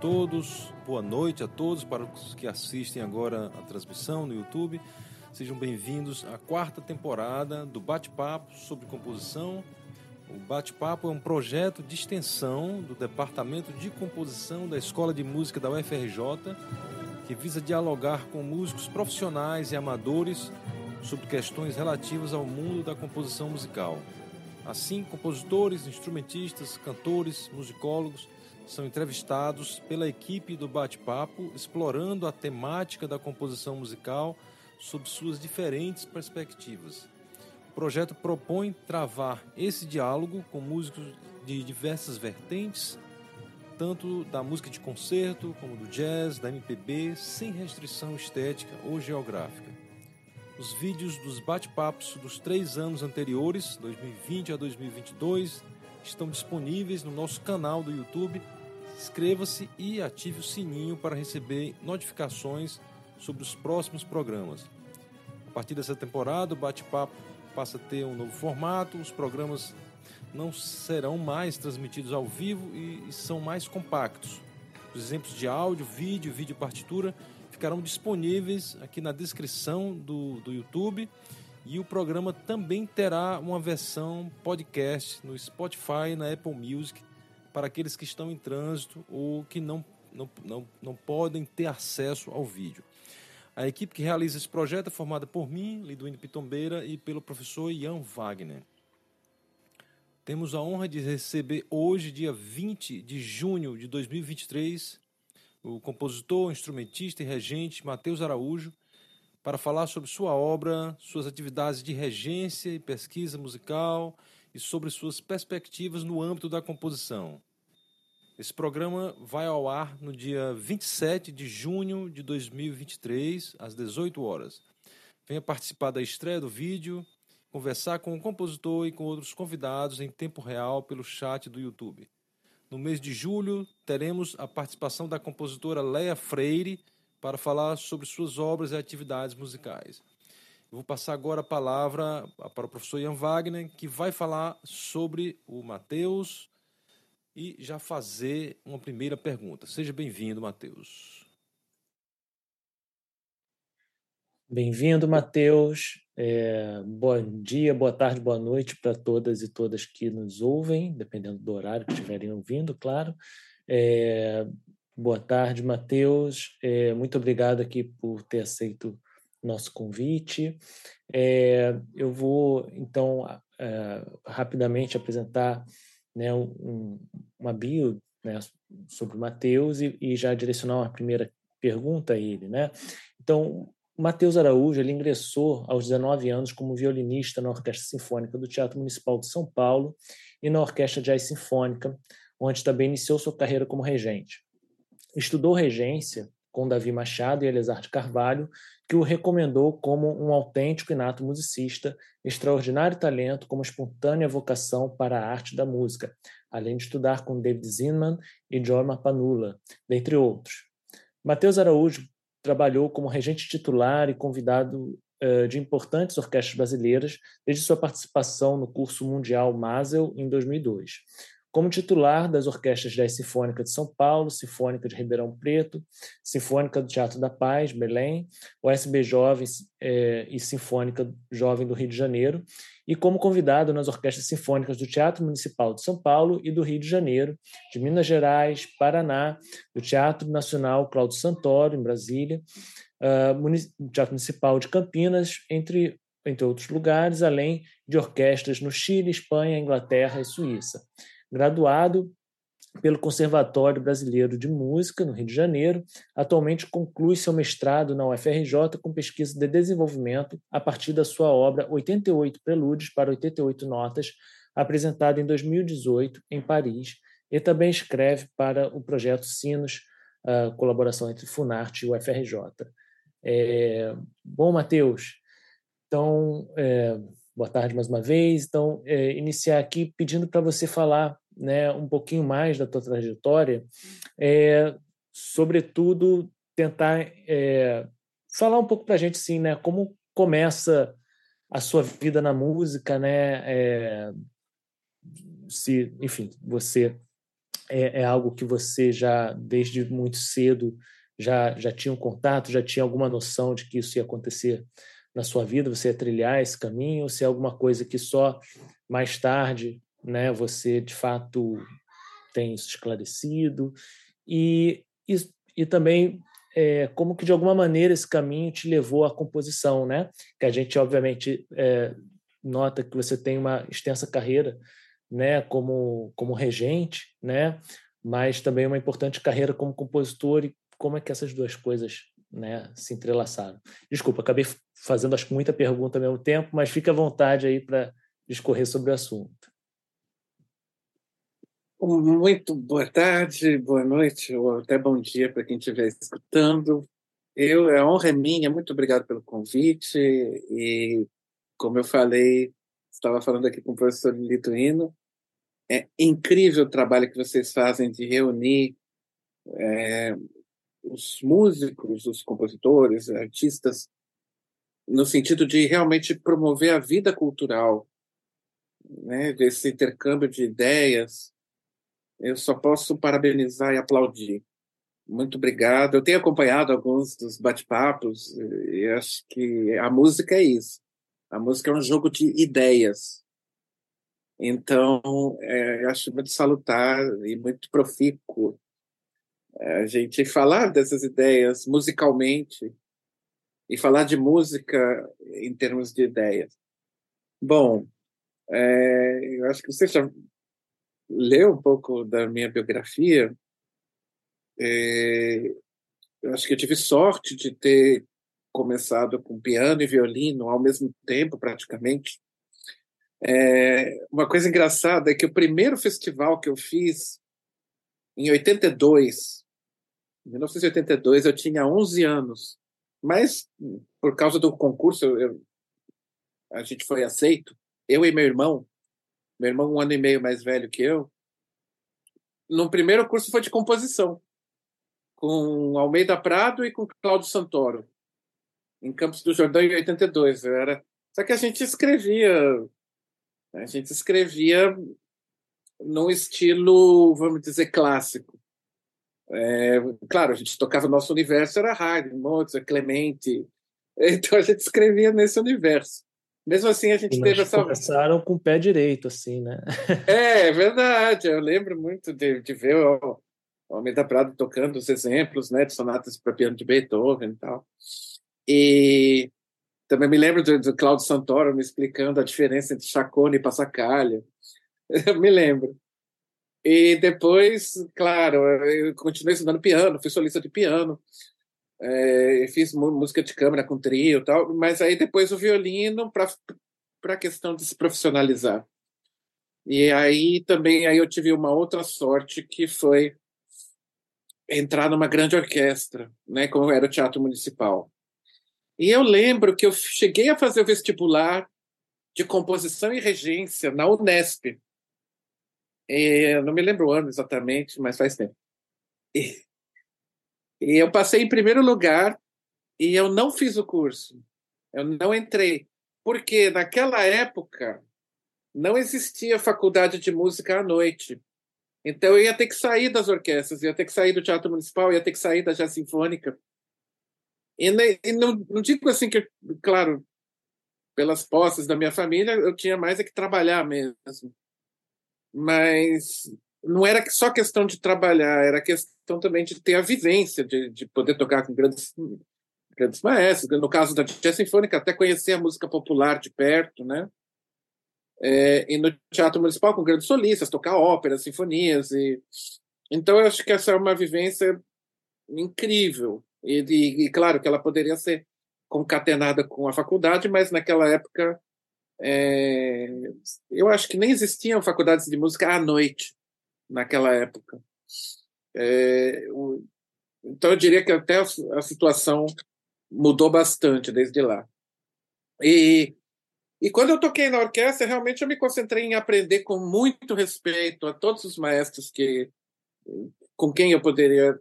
todos, boa noite a todos para os que assistem agora a transmissão no YouTube. Sejam bem-vindos à quarta temporada do Bate-Papo sobre Composição. O Bate-Papo é um projeto de extensão do Departamento de Composição da Escola de Música da UFRJ, que visa dialogar com músicos profissionais e amadores sobre questões relativas ao mundo da composição musical. Assim, compositores, instrumentistas, cantores, musicólogos são entrevistados pela equipe do Bate-Papo, explorando a temática da composição musical sob suas diferentes perspectivas. O projeto propõe travar esse diálogo com músicos de diversas vertentes, tanto da música de concerto como do jazz, da MPB, sem restrição estética ou geográfica. Os vídeos dos bate-papos dos três anos anteriores, 2020 a 2022, estão disponíveis no nosso canal do YouTube inscreva-se e ative o sininho para receber notificações sobre os próximos programas. A partir dessa temporada, o bate-papo passa a ter um novo formato, os programas não serão mais transmitidos ao vivo e são mais compactos. Os exemplos de áudio, vídeo, vídeo partitura ficarão disponíveis aqui na descrição do, do YouTube e o programa também terá uma versão podcast no Spotify e na Apple Music para aqueles que estão em trânsito ou que não, não, não, não podem ter acesso ao vídeo. A equipe que realiza esse projeto é formada por mim, Liduíno Pitombeira, e pelo professor Ian Wagner. Temos a honra de receber hoje, dia 20 de junho de 2023, o compositor, instrumentista e regente Matheus Araújo, para falar sobre sua obra, suas atividades de regência e pesquisa musical e sobre suas perspectivas no âmbito da composição. Esse programa vai ao ar no dia 27 de junho de 2023, às 18 horas. Venha participar da estreia do vídeo, conversar com o compositor e com outros convidados em tempo real pelo chat do YouTube. No mês de julho, teremos a participação da compositora Leia Freire para falar sobre suas obras e atividades musicais. Eu vou passar agora a palavra para o professor Ian Wagner, que vai falar sobre o Mateus, e já fazer uma primeira pergunta. Seja bem-vindo, Matheus. Bem-vindo, Matheus. É, bom dia, boa tarde, boa noite para todas e todas que nos ouvem, dependendo do horário que estiverem ouvindo, claro. É, boa tarde, Matheus. É, muito obrigado aqui por ter aceito nosso convite. É, eu vou, então, é, rapidamente apresentar né, um, uma bio né, sobre Mateus e, e, já direcionar uma primeira pergunta a ele. Né? Então, Mateus Araújo ele ingressou aos 19 anos como violinista na Orquestra Sinfônica do Teatro Municipal de São Paulo e na Orquestra Jazz Sinfônica, onde também iniciou sua carreira como regente. Estudou regência com Davi Machado e Elezar de Carvalho, que o recomendou como um autêntico e nato musicista, extraordinário talento como espontânea vocação para a arte da música, além de estudar com David Zinman e Jorma Panula, dentre outros. Mateus Araújo trabalhou como regente titular e convidado uh, de importantes orquestras brasileiras desde sua participação no curso mundial Masel em 2002 como titular das orquestras da Sinfônica de São Paulo, Sinfônica de Ribeirão Preto, Sinfônica do Teatro da Paz, Belém, USB Jovens eh, e Sinfônica Jovem do Rio de Janeiro, e como convidado nas orquestras sinfônicas do Teatro Municipal de São Paulo e do Rio de Janeiro, de Minas Gerais, Paraná, do Teatro Nacional Cláudio Santoro, em Brasília, uh, Teatro Municipal de Campinas, entre, entre outros lugares, além de orquestras no Chile, Espanha, Inglaterra e Suíça graduado pelo Conservatório Brasileiro de Música, no Rio de Janeiro. Atualmente conclui seu mestrado na UFRJ com pesquisa de desenvolvimento a partir da sua obra 88 Prelúdios para 88 Notas, apresentada em 2018 em Paris, e também escreve para o projeto Sinos, colaboração entre Funarte e UFRJ. É, bom, Matheus, então, é, boa tarde mais uma vez. Então, é, iniciar aqui pedindo para você falar né, um pouquinho mais da tua trajetória, é, sobretudo tentar é, falar um pouco para a gente, sim, né, como começa a sua vida na música, né, é, se, enfim, você é, é algo que você já, desde muito cedo, já, já tinha um contato, já tinha alguma noção de que isso ia acontecer na sua vida, você trilhar esse caminho, se é alguma coisa que só mais tarde né, você de fato tem esclarecido, e, e, e também é, como que de alguma maneira esse caminho te levou à composição, né? Que a gente obviamente é, nota que você tem uma extensa carreira, né, como como regente, né? Mas também uma importante carreira como compositor e como é que essas duas coisas né, se entrelaçaram. Desculpa, acabei fazendo acho muita pergunta ao mesmo tempo, mas fica à vontade aí para discorrer sobre o assunto. Muito boa tarde, boa noite, ou até bom dia para quem estiver escutando. Eu, a honra é minha, muito obrigado pelo convite. E, como eu falei, estava falando aqui com o professor Lituino, é incrível o trabalho que vocês fazem de reunir é, os músicos, os compositores, artistas, no sentido de realmente promover a vida cultural, né, desse intercâmbio de ideias. Eu só posso parabenizar e aplaudir. Muito obrigado. Eu tenho acompanhado alguns dos bate-papos e acho que a música é isso. A música é um jogo de ideias. Então, é, acho muito salutar e muito profícuo a gente falar dessas ideias musicalmente e falar de música em termos de ideias. Bom, é, eu acho que você já leu um pouco da minha biografia. É, eu acho que eu tive sorte de ter começado com piano e violino ao mesmo tempo, praticamente. É, uma coisa engraçada é que o primeiro festival que eu fiz em 82 em 1982 eu tinha 11 anos, mas por causa do concurso eu, a gente foi aceito, eu e meu irmão, meu irmão um ano e meio mais velho que eu. No primeiro curso foi de composição, com Almeida Prado e com Cláudio Santoro, em Campos do Jordão em 82. Eu era... Só que a gente escrevia, a gente escrevia num estilo, vamos dizer, clássico. É, claro, a gente tocava nosso universo, era Haydn, Mozart, Clemente, então a gente escrevia nesse universo. Mesmo assim, a gente teve essa. Começaram com o pé direito, assim, né? é, é verdade. Eu lembro muito de, de ver o, o Almeida Prado tocando os exemplos né, de sonatas para piano de Beethoven e tal. E também me lembro do, do Claudio Santoro me explicando a diferença entre chacone e passacalha. Eu me lembro. E depois, claro, eu continuei estudando piano, fui solista de piano, é, fiz música de câmara com trio e tal, mas aí depois o violino para a questão de se profissionalizar. E aí também aí eu tive uma outra sorte que foi entrar numa grande orquestra, né, como era o Teatro Municipal. E eu lembro que eu cheguei a fazer o vestibular de composição e regência na Unesp. É, não me lembro o ano exatamente, mas faz tempo. E, e eu passei em primeiro lugar e eu não fiz o curso. Eu não entrei. Porque naquela época não existia faculdade de música à noite. Então eu ia ter que sair das orquestras, ia ter que sair do Teatro Municipal, ia ter que sair da Jazz Sinfônica. E, não, não digo assim que, claro, pelas posses da minha família, eu tinha mais é que trabalhar mesmo mas não era só questão de trabalhar, era questão também de ter a vivência, de, de poder tocar com grandes, grandes maestros. No caso da Jazz Sinfônica, até conhecer a música popular de perto, né? É, e no Teatro Municipal com grandes solistas, tocar óperas, sinfonias. E... Então, eu acho que essa é uma vivência incrível. E, e, e claro que ela poderia ser concatenada com a faculdade, mas naquela época é, eu acho que nem existiam faculdades de música à noite naquela época. É, o, então eu diria que até a, a, situação mudou bastante desde lá. E, e quando eu toquei na orquestra, realmente eu me concentrei em aprender com muito respeito a todos os maestros que com quem eu poderia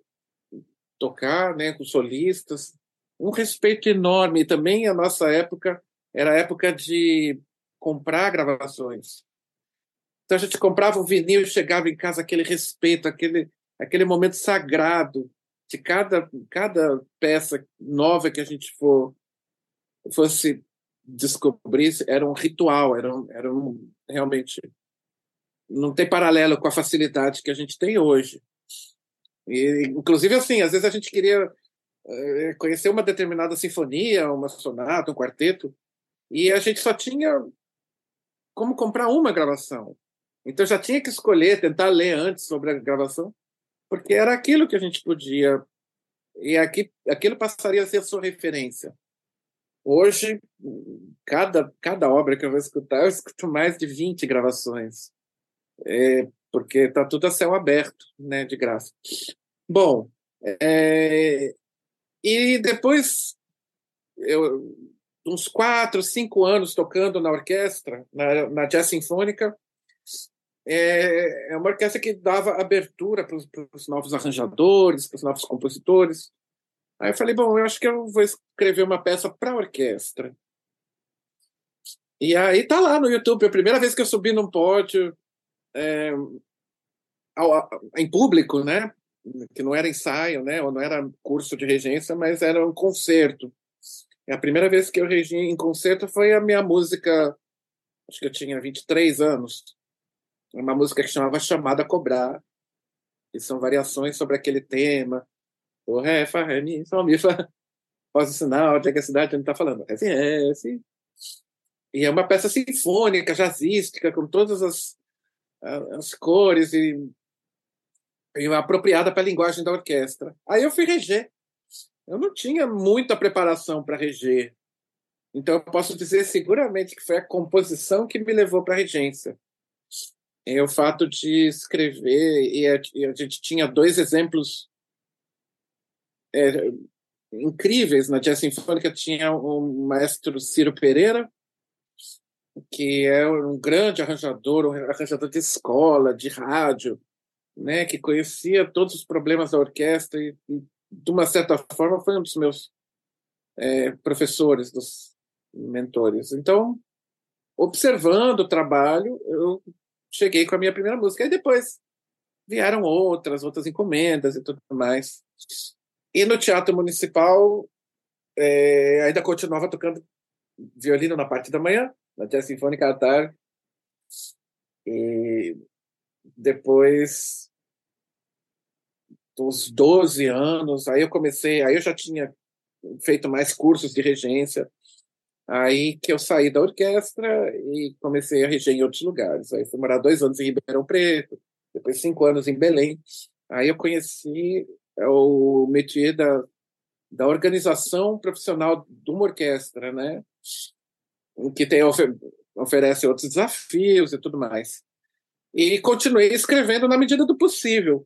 tocar, né, com solistas, um respeito enorme. Também a nossa época era a época de comprar gravações. Então a gente comprava o vinil e chegava em casa aquele respeito, aquele, aquele momento sagrado de cada, cada peça nova que a gente for fosse descobrir, era um ritual, era, um, era um, realmente não tem paralelo com a facilidade que a gente tem hoje. E, inclusive, assim, às vezes a gente queria é, conhecer uma determinada sinfonia, uma sonata, um quarteto, e a gente só tinha como comprar uma gravação. Então já tinha que escolher, tentar ler antes sobre a gravação, porque era aquilo que a gente podia e aqui, aquilo passaria a ser a sua referência. Hoje, cada, cada obra que eu vou escutar, eu escuto mais de 20 gravações, é, porque está tudo a céu aberto, né, de graça. Bom, é, e depois, eu, uns quatro, cinco anos tocando na orquestra, na, na jazz sinfônica, é, é uma orquestra que dava abertura para os novos arranjadores, para os novos compositores. Aí eu falei, bom, eu acho que eu vou escrever uma peça para orquestra. E aí tá lá no YouTube, a primeira vez que eu subi num pódio é, em público, né? Que não era ensaio, né? Ou não era curso de regência, mas era um concerto. E a primeira vez que eu regi em concerto foi a minha música, acho que eu tinha 23 anos uma música que chamava Chamada a Cobrar, que são variações sobre aquele tema. O ré, fá, ré, mi, sol, mi, fá. Pós o sinal, até que a cidade está falando. Ré, ré, si. E é uma peça sinfônica, jazzística, com todas as, as cores e, e apropriada para a linguagem da orquestra. Aí eu fui reger. Eu não tinha muita preparação para reger. Então eu posso dizer seguramente que foi a composição que me levou para a regência é o fato de escrever, e a, e a gente tinha dois exemplos é, incríveis na jazz sinfônica. Tinha o maestro Ciro Pereira, que é um grande arranjador, um arranjador de escola, de rádio, né, que conhecia todos os problemas da orquestra e, e de uma certa forma, foi um dos meus é, professores, dos mentores. Então, observando o trabalho, eu cheguei com a minha primeira música. E depois vieram outras, outras encomendas e tudo mais. E no Teatro Municipal, é, ainda continuava tocando violino na parte da manhã, na Jazz Sinfônica à tarde. E depois dos 12 anos, aí eu comecei, aí eu já tinha feito mais cursos de regência, Aí que eu saí da orquestra e comecei a reger em outros lugares. Aí fui morar dois anos em Ribeirão Preto, depois cinco anos em Belém. Aí eu conheci é, o métier da, da organização profissional de uma orquestra, né? Que tem, oferece outros desafios e tudo mais. E continuei escrevendo na medida do possível,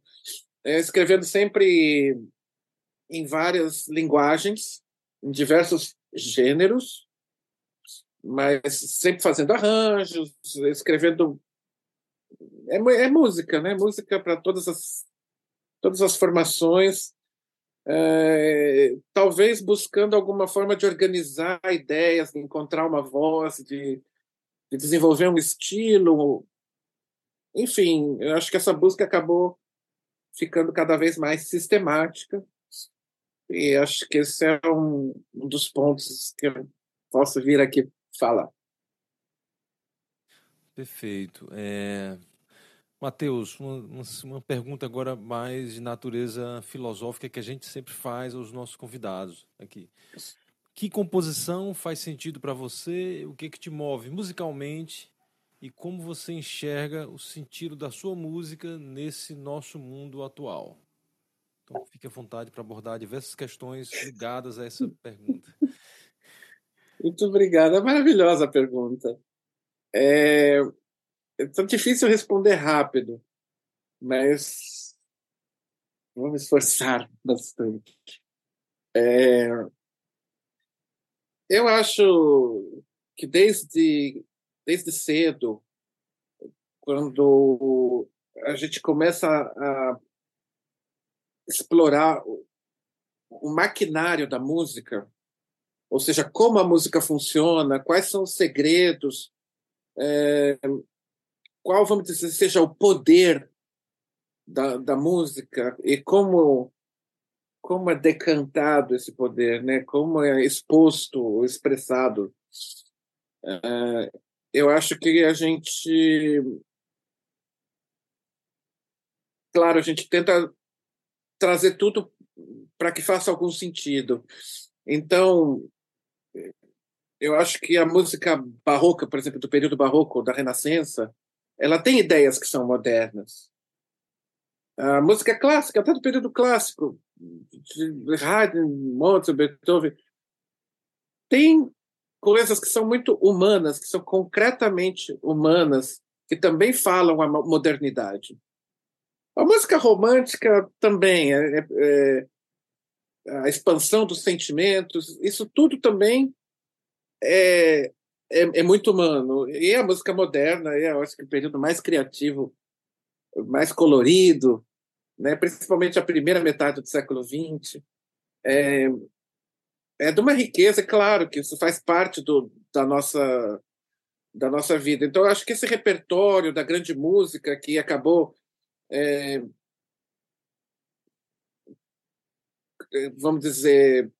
escrevendo sempre em várias linguagens, em diversos gêneros, mas sempre fazendo arranjos, escrevendo. É, é música, né? Música para todas as, todas as formações. É, talvez buscando alguma forma de organizar ideias, de encontrar uma voz, de, de desenvolver um estilo. Enfim, eu acho que essa busca acabou ficando cada vez mais sistemática. E acho que esse é um, um dos pontos que eu posso vir aqui Fala. Perfeito. É... Matheus, uma, uma, pergunta agora mais de natureza filosófica que a gente sempre faz aos nossos convidados aqui. Que composição faz sentido para você? O que, que te move musicalmente? E como você enxerga o sentido da sua música nesse nosso mundo atual? Então, fique à vontade para abordar diversas questões ligadas a essa pergunta. Muito obrigado. É maravilhosa a pergunta. É, é tão difícil responder rápido, mas vou me esforçar bastante. É, eu acho que desde, desde cedo, quando a gente começa a explorar o maquinário da música, ou seja, como a música funciona, quais são os segredos, é, qual, vamos dizer, seja o poder da, da música e como como é decantado esse poder, né? Como é exposto, expressado. Uh, eu acho que a gente, claro, a gente tenta trazer tudo para que faça algum sentido. Então, eu acho que a música barroca, por exemplo, do período barroco, da Renascença, ela tem ideias que são modernas. A música clássica, até do período clássico, de Haydn, Mozart, Beethoven, tem coisas que são muito humanas, que são concretamente humanas, que também falam a modernidade. A música romântica também, é, é, é a expansão dos sentimentos, isso tudo também é, é, é, muito humano. E a música moderna é, eu acho que o período mais criativo, mais colorido, né? principalmente a primeira metade do século XX, é, é de uma riqueza, claro, que isso faz parte do, da nossa da nossa vida. Então, acho que esse repertório da grande música que acabou é, vamos dizer,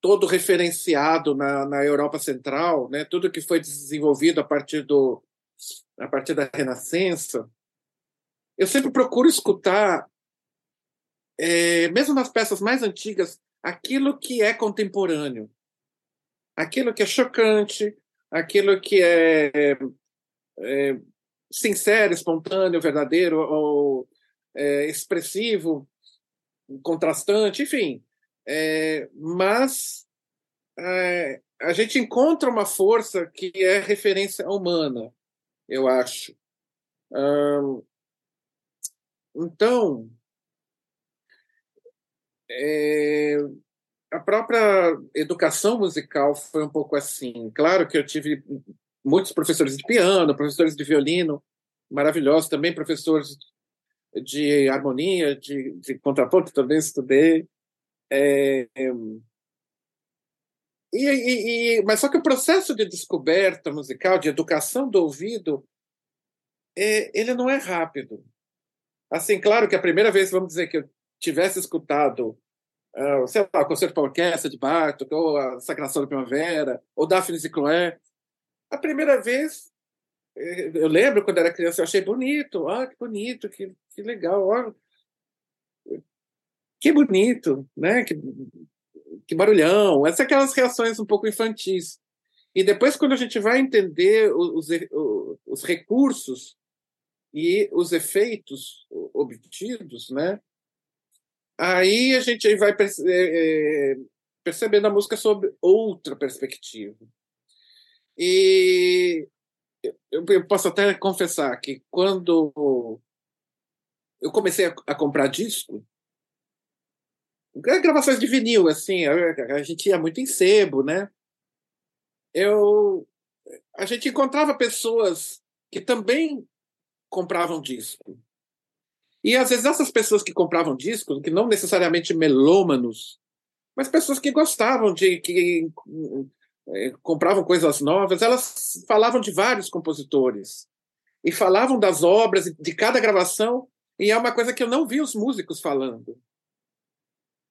todo referenciado na, na Europa Central, né? tudo que foi desenvolvido a partir, do, a partir da Renascença, eu sempre procuro escutar, é, mesmo nas peças mais antigas, aquilo que é contemporâneo, aquilo que é chocante, aquilo que é, é sincero, espontâneo, verdadeiro ou é, expressivo, contrastante, enfim. É, mas é, a gente encontra uma força que é referência humana, eu acho. Hum, então, é, a própria educação musical foi um pouco assim. Claro que eu tive muitos professores de piano, professores de violino maravilhosos, também professores de harmonia, de, de contraponto também estudei. É, é, e, e, e, mas só que o processo de descoberta musical, de educação do ouvido, é, ele não é rápido. Assim, claro que a primeira vez, vamos dizer, que eu tivesse escutado, uh, sei lá, o Concerto para Orquestra de Bartok, ou a Sagração da Primavera, ou Daphne e a primeira vez eu lembro quando era criança, eu achei bonito. Ah, que bonito, que, que legal. Ó, que bonito, né? Que, que barulhão. Essas aquelas reações um pouco infantis. E depois, quando a gente vai entender os, os recursos e os efeitos obtidos, né? Aí a gente vai é, percebendo a música sob outra perspectiva. E eu, eu posso até confessar que quando eu comecei a, a comprar disco, gravações de vinil, assim, a, a, gente ia muito em sebo, né? Eu, a gente encontrava pessoas que também compravam disco. E às vezes essas pessoas que compravam disco, que não necessariamente melômanos, mas pessoas que gostavam de que é, compravam coisas novas, elas falavam de vários compositores e falavam das obras de cada gravação e é uma coisa que eu não vi os músicos falando.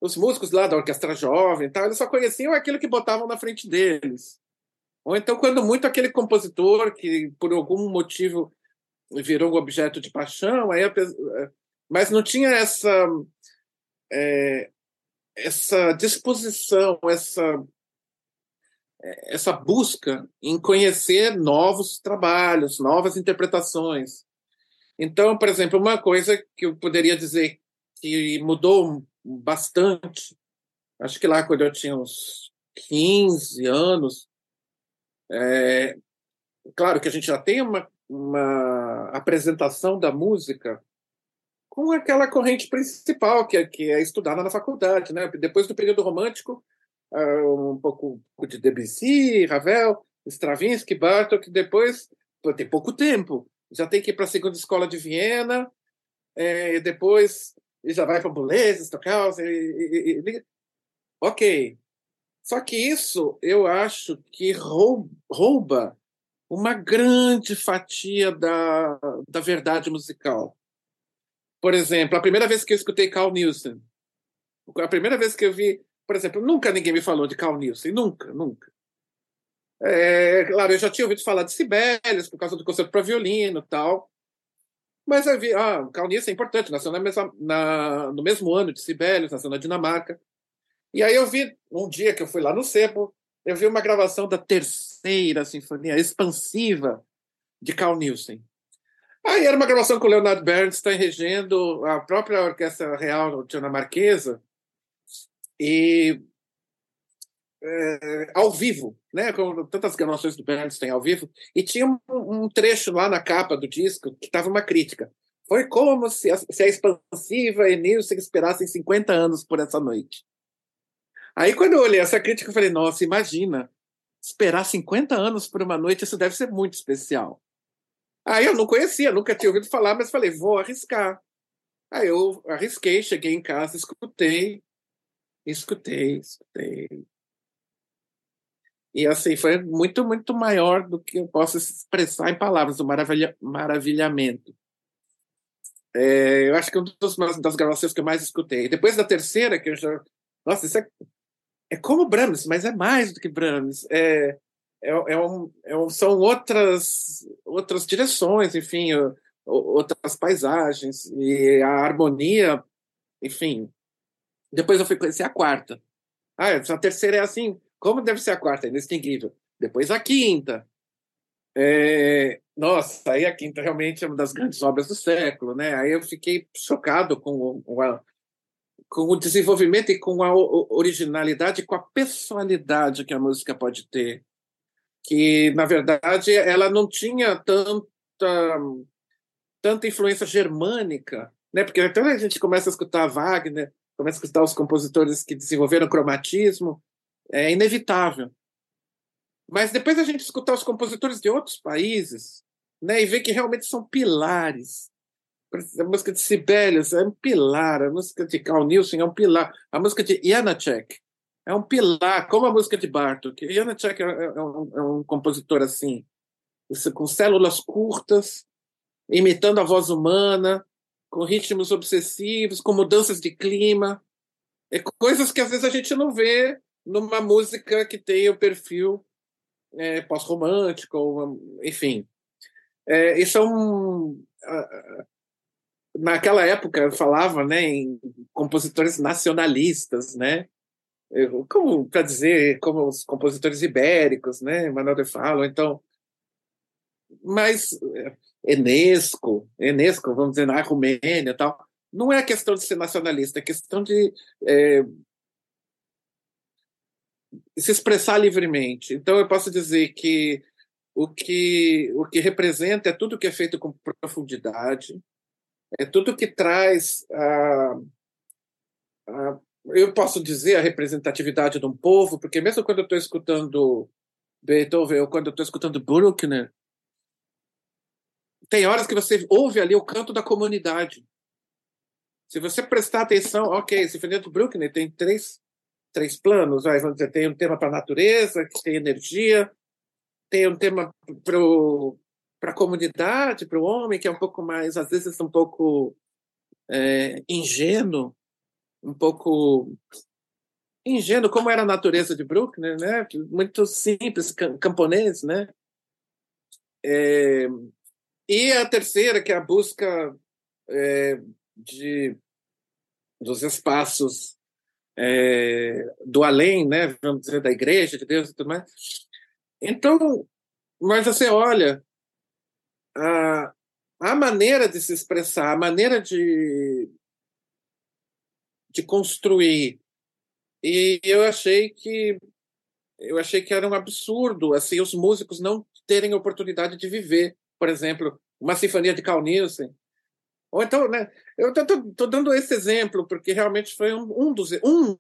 Os músicos lá da orquestra jovem, tal, eles só conheciam aquilo que botavam na frente deles. Ou então, quando muito, aquele compositor que por algum motivo virou um objeto de paixão, aí a, mas não tinha essa é, essa disposição, essa essa busca em conhecer novos trabalhos, novas interpretações. Então, por exemplo, uma coisa que eu poderia dizer que mudou bastante, acho que lá quando eu tinha uns 15 anos, é, claro que a gente já tem uma, uma apresentação da música com aquela corrente principal que é, que é estudada na faculdade, né? Depois do período romântico, um pouco de Debussy, Ravel, Stravinsky, Bartok, depois tem pouco tempo. Já tem que ir para a segunda escola de Viena, é, depois já vai para Boulez, Stockhausen. E, e, e, ok. Só que isso eu acho que rouba uma grande fatia da, da verdade musical. Por exemplo, a primeira vez que eu escutei Carl Nielsen, a primeira vez que eu vi, por exemplo, nunca ninguém me falou de Carl Nielsen, nunca, nunca. É, claro, eu já tinha ouvido falar de Sibelius por causa do concerto para violino tal, mas eu vi, ah, Carl Nielsen é importante, nasceu na mesma, na, no mesmo ano de Sibelius, nasceu na Dinamarca. E aí eu vi, um dia que eu fui lá no Sebo, eu vi uma gravação da terceira sinfonia expansiva de Carl Nielsen. Aí era uma gravação com o Leonard Bernstein regendo a própria Orquestra Real Dinamarquesa e é, ao vivo, né, com tantas gravações do Bernstein ao vivo, e tinha um, um trecho lá na capa do disco que estava uma crítica. Foi como se a, se a expansiva e Nielsen esperassem 50 anos por essa noite. Aí, quando eu olhei essa crítica, eu falei: nossa, imagina, esperar 50 anos por uma noite, isso deve ser muito especial. Aí eu não conhecia, nunca tinha ouvido falar, mas falei: vou arriscar. Aí eu arrisquei, cheguei em casa, escutei, escutei, escutei. E assim, foi muito, muito maior do que eu posso expressar em palavras, o maravilha, maravilhamento. É, eu acho que é uma das gravações que eu mais escutei. Depois da terceira, que eu já. Nossa, isso é é como Brahms, mas é mais do que Brahms. É, é, é, um, é um, são outras, outras direções, enfim, outras paisagens, e a harmonia, enfim. Depois eu fui conhecer a quarta. Ah, a terceira é assim, como deve ser a quarta? É inextinguível. Depois a quinta. É, nossa, aí a quinta realmente é uma das grandes obras do século, né? Aí eu fiquei chocado com, a, com o desenvolvimento e com a originalidade, com a personalidade que a música pode ter. Que, na verdade, ela não tinha tanta, tanta influência germânica, né? porque então a gente começa a escutar Wagner, começa a escutar os compositores que desenvolveram cromatismo, é inevitável. Mas depois a gente escutar os compositores de outros países né, e ver que realmente são pilares a música de Sibelius é um pilar, a música de Carl Nielsen é um pilar, a música de Janacek é um pilar, como a música de Bartók. Janacek é, é, é, um, é um compositor assim, com células curtas, imitando a voz humana, com ritmos obsessivos, com mudanças de clima, é coisas que às vezes a gente não vê numa música que tem o perfil é, pós-romântico, enfim. É, isso é um naquela época falava né, em compositores nacionalistas, né? Como para dizer, como os compositores ibéricos, né? Manuel de Falo, então. Mas eh, Enesco, Enesco, vamos dizer, na Romênia tal, não é questão de ser nacionalista, é questão de é, se expressar livremente. Então, eu posso dizer que o que, o que representa é tudo que é feito com profundidade, é tudo que traz a, a, eu posso dizer a representatividade de um povo, porque mesmo quando eu estou escutando Beethoven ou quando eu estou escutando Bruckner, tem horas que você ouve ali o canto da comunidade. Se você prestar atenção, ok, Sinfonia do Bruckner tem três, três planos. Vai, vamos dizer, tem um tema para a natureza, que tem energia, tem um tema para a comunidade, para o homem, que é um pouco mais, às vezes, um pouco é, ingênuo, um pouco ingênuo, como era a natureza de Bruckner, né? Muito simples, camponês, né? É, e a terceira, que é a busca é, de, dos espaços é, do além, né? Vamos dizer, da igreja, de Deus e tudo mais. Então, mas você olha a, a maneira de se expressar, a maneira de, de construir. E eu achei que eu achei que era um absurdo assim os músicos não terem oportunidade de viver, por exemplo, uma sinfonia de Carl Nielsen. Ou então, né, eu estou dando esse exemplo porque realmente foi um, um, dos, um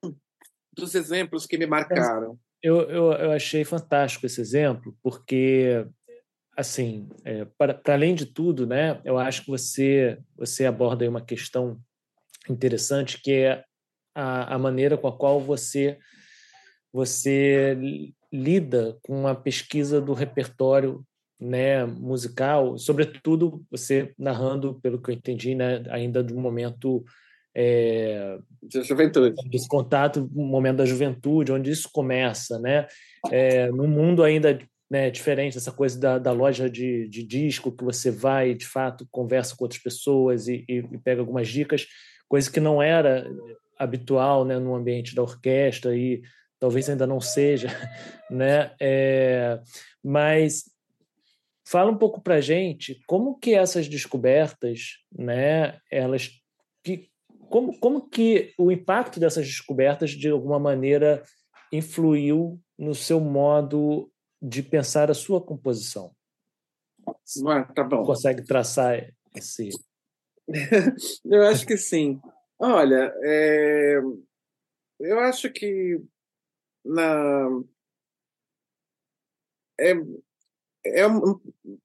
dos exemplos que me marcaram. Eu, eu, eu achei fantástico esse exemplo, porque assim, é, para, para além de tudo, né, eu acho que você você aborda aí uma questão interessante que é a, a maneira com a qual você você lida com a pesquisa do repertório né, musical, sobretudo você narrando, pelo que eu entendi, né, ainda do momento é, de juventude, desse contato, momento da juventude, onde isso começa, né, é, num mundo ainda né, diferente, essa coisa da, da loja de, de, disco que você vai, de fato, conversa com outras pessoas e, e, e pega algumas dicas, coisa que não era habitual, né, no ambiente da orquestra e talvez ainda não seja, né, é, mas Fala um pouco para gente como que essas descobertas, né, elas que como, como que o impacto dessas descobertas de alguma maneira influiu no seu modo de pensar a sua composição? Ah, tá bom. Consegue traçar esse? eu acho que sim. Olha, é... eu acho que na é, é um,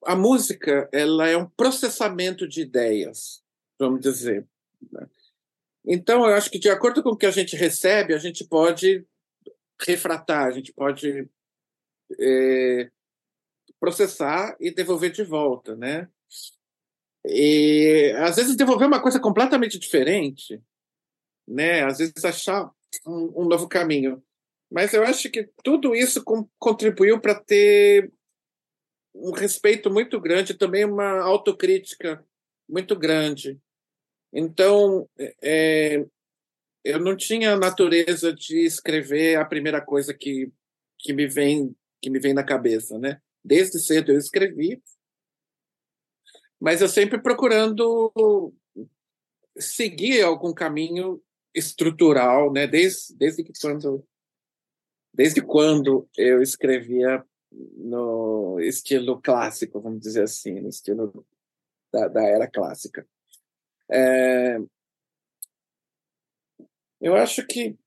a música ela é um processamento de ideias, vamos dizer. Né? Então, eu acho que de acordo com o que a gente recebe, a gente pode refratar, a gente pode é, processar e devolver de volta, né? E às vezes devolver uma coisa completamente diferente, né? Às vezes achar um, um novo caminho. Mas eu acho que tudo isso com, contribuiu para ter um respeito muito grande, também uma autocrítica muito grande. Então, é, eu não tinha a natureza de escrever a primeira coisa que, que me vem que me vem na cabeça, né? Desde cedo eu escrevi, mas eu sempre procurando seguir algum caminho estrutural, né? Desde desde que quando desde quando eu escrevia no estilo clássico, vamos dizer assim, no estilo da, da era clássica. É, eu acho que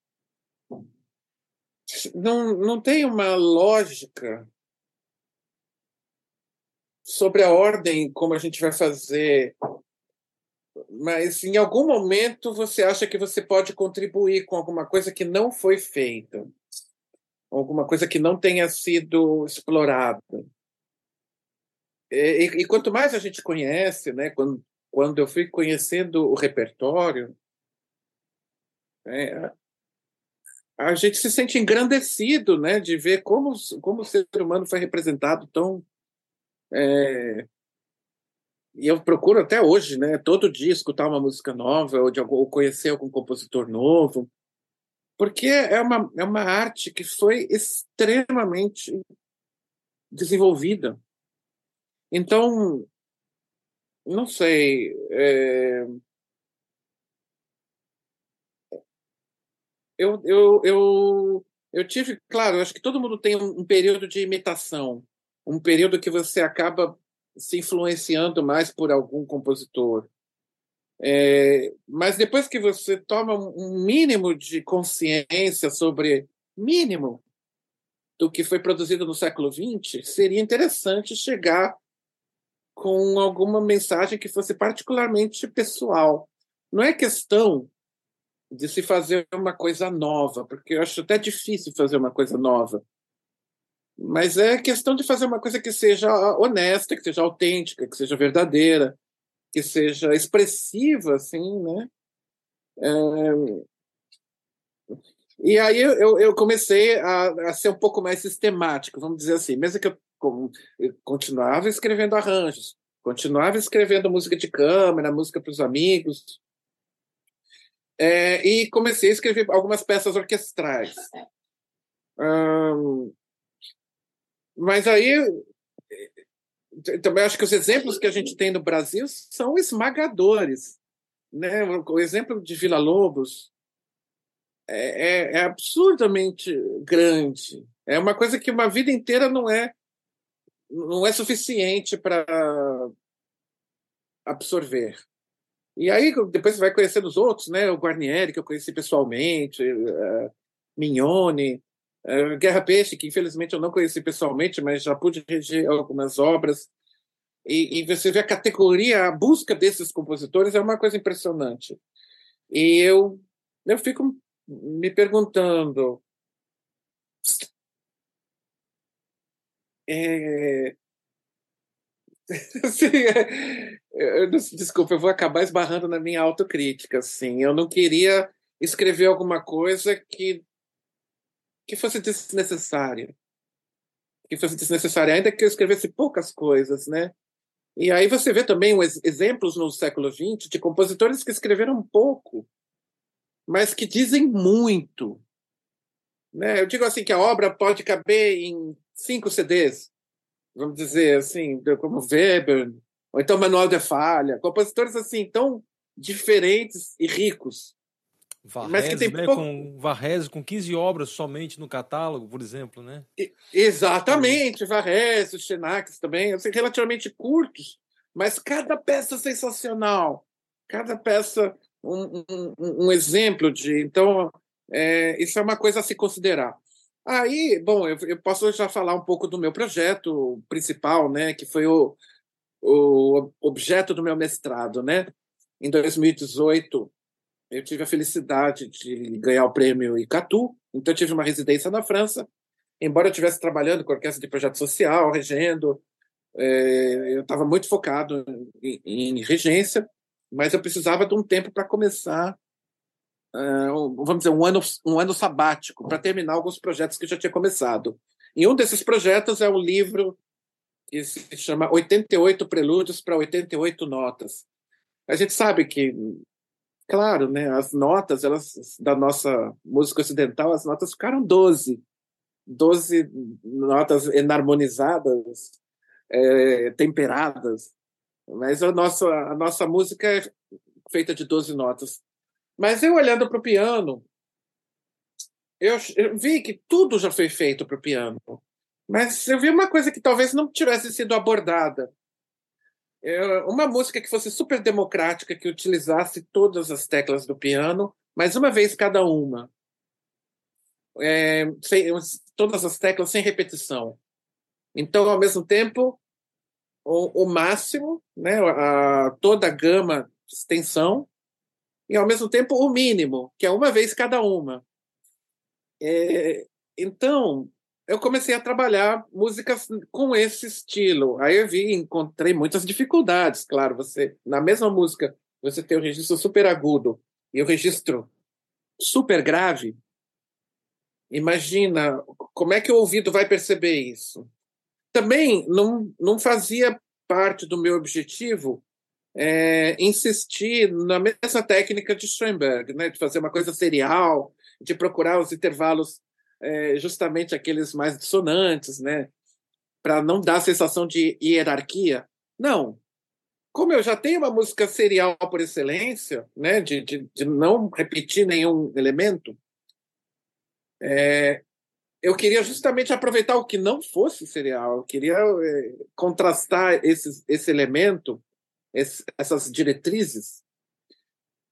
não, não tem uma lógica sobre a ordem como a gente vai fazer, mas em algum momento você acha que você pode contribuir com alguma coisa que não foi feita alguma coisa que não tenha sido explorada. E, e, quanto mais a gente conhece, né, quando, quando eu fui conhecendo o repertório, é, a gente se sente engrandecido né, de ver como, como o ser humano foi representado tão. É, e eu procuro até hoje, né, todo dia escutar uma música nova ou, de, ou conhecer algum compositor novo porque é uma, é uma arte que foi extremamente desenvolvida. Então, não sei. É... Eu, eu, eu, eu tive, claro, acho que todo mundo tem um, um período de imitação, um período que você acaba se influenciando mais por algum compositor. É, mas depois que você toma um mínimo de consciência sobre mínimo do que foi produzido no século XX, seria interessante chegar com alguma mensagem que fosse particularmente pessoal. Não é questão de se fazer uma coisa nova, porque eu acho até difícil fazer uma coisa nova. Mas é questão de fazer uma coisa que seja honesta, que seja autêntica, que seja verdadeira, que seja expressiva, assim, né? É... E aí eu, eu comecei a, a, ser um pouco mais sistemático, vamos dizer assim, mesmo que eu, eu continuava escrevendo arranjos, continuava escrevendo música de câmera, música para os amigos, é, e comecei a escrever algumas peças orquestrais. Mas aí também acho que os exemplos que a gente tem no Brasil são esmagadores. Né? O exemplo de Vila Lobos é, é, é absurdamente grande. É uma coisa que uma vida inteira não é não é suficiente para absorver. E aí depois você vai conhecendo os outros, né? O Guarnieri, que eu conheci pessoalmente, uh, Mignone, Guerra Peixe, que infelizmente eu não conheci pessoalmente, mas já pude reger algumas obras. E, e, você vê a categoria, a busca desses compositores é uma coisa impressionante. E eu, eu fico me perguntando. É, é, desculpa, eu vou acabar esbarrando na minha autocrítica. Assim. Eu não queria escrever alguma coisa que, que fosse desnecessária. Que fosse desnecessária, ainda que eu escrevesse poucas coisas, né? E aí você vê também exemplos no século XX de compositores que escreveram pouco, mas que dizem muito. Né? Eu digo assim que a obra pode caber em cinco CDs, vamos dizer assim, como Weber, ou então Manuel de Falha, compositores assim tão diferentes e ricos. Varese, mas que tem né? pouco... com Varese com 15 obras somente no catálogo, por exemplo, né? exatamente, Varese, Xenax também, assim, relativamente curtos, mas cada peça sensacional, cada peça um, um, um exemplo de. Então, é, isso é uma coisa a se considerar. Aí, bom, eu, eu, posso já falar um pouco do meu projeto principal, né, que foi o, o objeto do meu mestrado, né? Em 2018, eu tive a felicidade de ganhar o prêmio Icatu, então eu tive uma residência na França. Embora eu estivesse trabalhando com orquestra de projeto social, regendo, é, eu estava muito focado em, em, regência, mas eu precisava de um tempo para começar, uh, vamos dizer, um ano, um ano sabático, para terminar alguns projetos que eu já tinha começado. E um desses projetos é um livro que se chama 88 Prelúdios para 88 Notas. A gente sabe que Claro, né? As notas, elas da nossa música ocidental, as notas ficaram 12. 12 notas enarmonizadas, é, temperadas. Mas a nossa, a nossa música é feita de 12 notas. Mas eu olhando para o piano, eu, eu, vi que tudo já foi feito para o piano. Mas eu vi uma coisa que talvez não tivesse sido abordada uma música que fosse super democrática, que utilizasse todas as teclas do piano, mas uma vez cada uma. É, sem, todas as teclas sem repetição. Então, ao mesmo tempo, o, o máximo, né, a, toda a gama de extensão, e ao mesmo tempo o mínimo, que é uma vez cada uma. É, então, eu comecei a trabalhar músicas com esse estilo. Aí eu vi, encontrei muitas dificuldades, claro, você na mesma música, você tem o registro super agudo e o registro super grave. Imagina como é que o ouvido vai perceber isso. Também não, não fazia parte do meu objetivo é, insistir na mesma técnica de Schoenberg, né, de fazer uma coisa serial, de procurar os intervalos é, justamente aqueles mais dissonantes, né? Para não dar a sensação de hierarquia. Não. Como eu já tenho uma música serial por excelência, né? De, de, de não repetir nenhum elemento, é, eu queria justamente aproveitar o que não fosse serial. Eu queria é, contrastar esses, esse elemento, esse, essas diretrizes,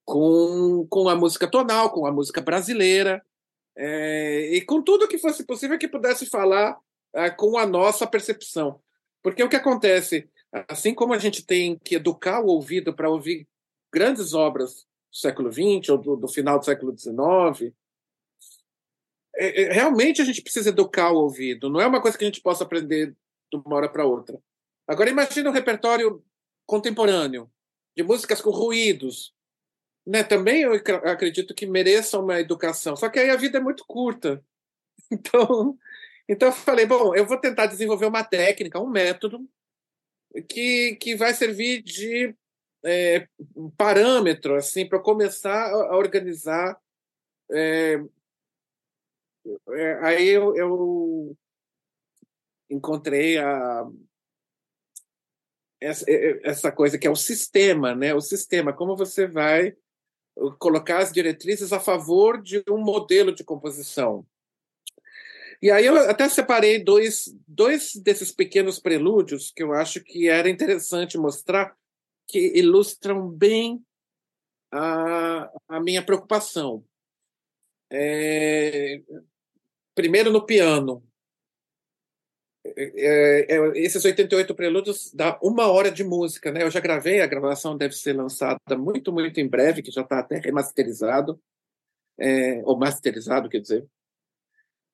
com, com a música tonal, com a música brasileira, é, e com tudo que fosse possível que pudesse falar é, com a nossa percepção. Porque o que acontece, assim como a gente tem que educar o ouvido para ouvir grandes obras do século XX ou do, do final do século XIX, é, é, realmente a gente precisa educar o ouvido. Não é uma coisa que a gente possa aprender de uma hora para outra. Agora imagine um repertório contemporâneo de músicas com ruídos, né, também eu acredito que mereçam uma educação. Só que aí a vida é muito curta. Então, então eu falei, bom, eu vou tentar desenvolver uma técnica, um método que, que vai servir de é, parâmetro assim para começar a organizar. É, é, aí eu, eu encontrei a, essa, essa coisa que é o sistema, né? O sistema, como você vai colocar as diretrizes a favor de um modelo de composição. E aí eu até separei dois, dois desses pequenos prelúdios que eu acho que era interessante mostrar, que ilustram bem a, a minha preocupação. É, primeiro no piano. É, é, esses 88 prelúdios dá uma hora de música, né? Eu já gravei, a gravação deve ser lançada muito, muito em breve, que já está até remasterizado, é, ou masterizado, quer dizer.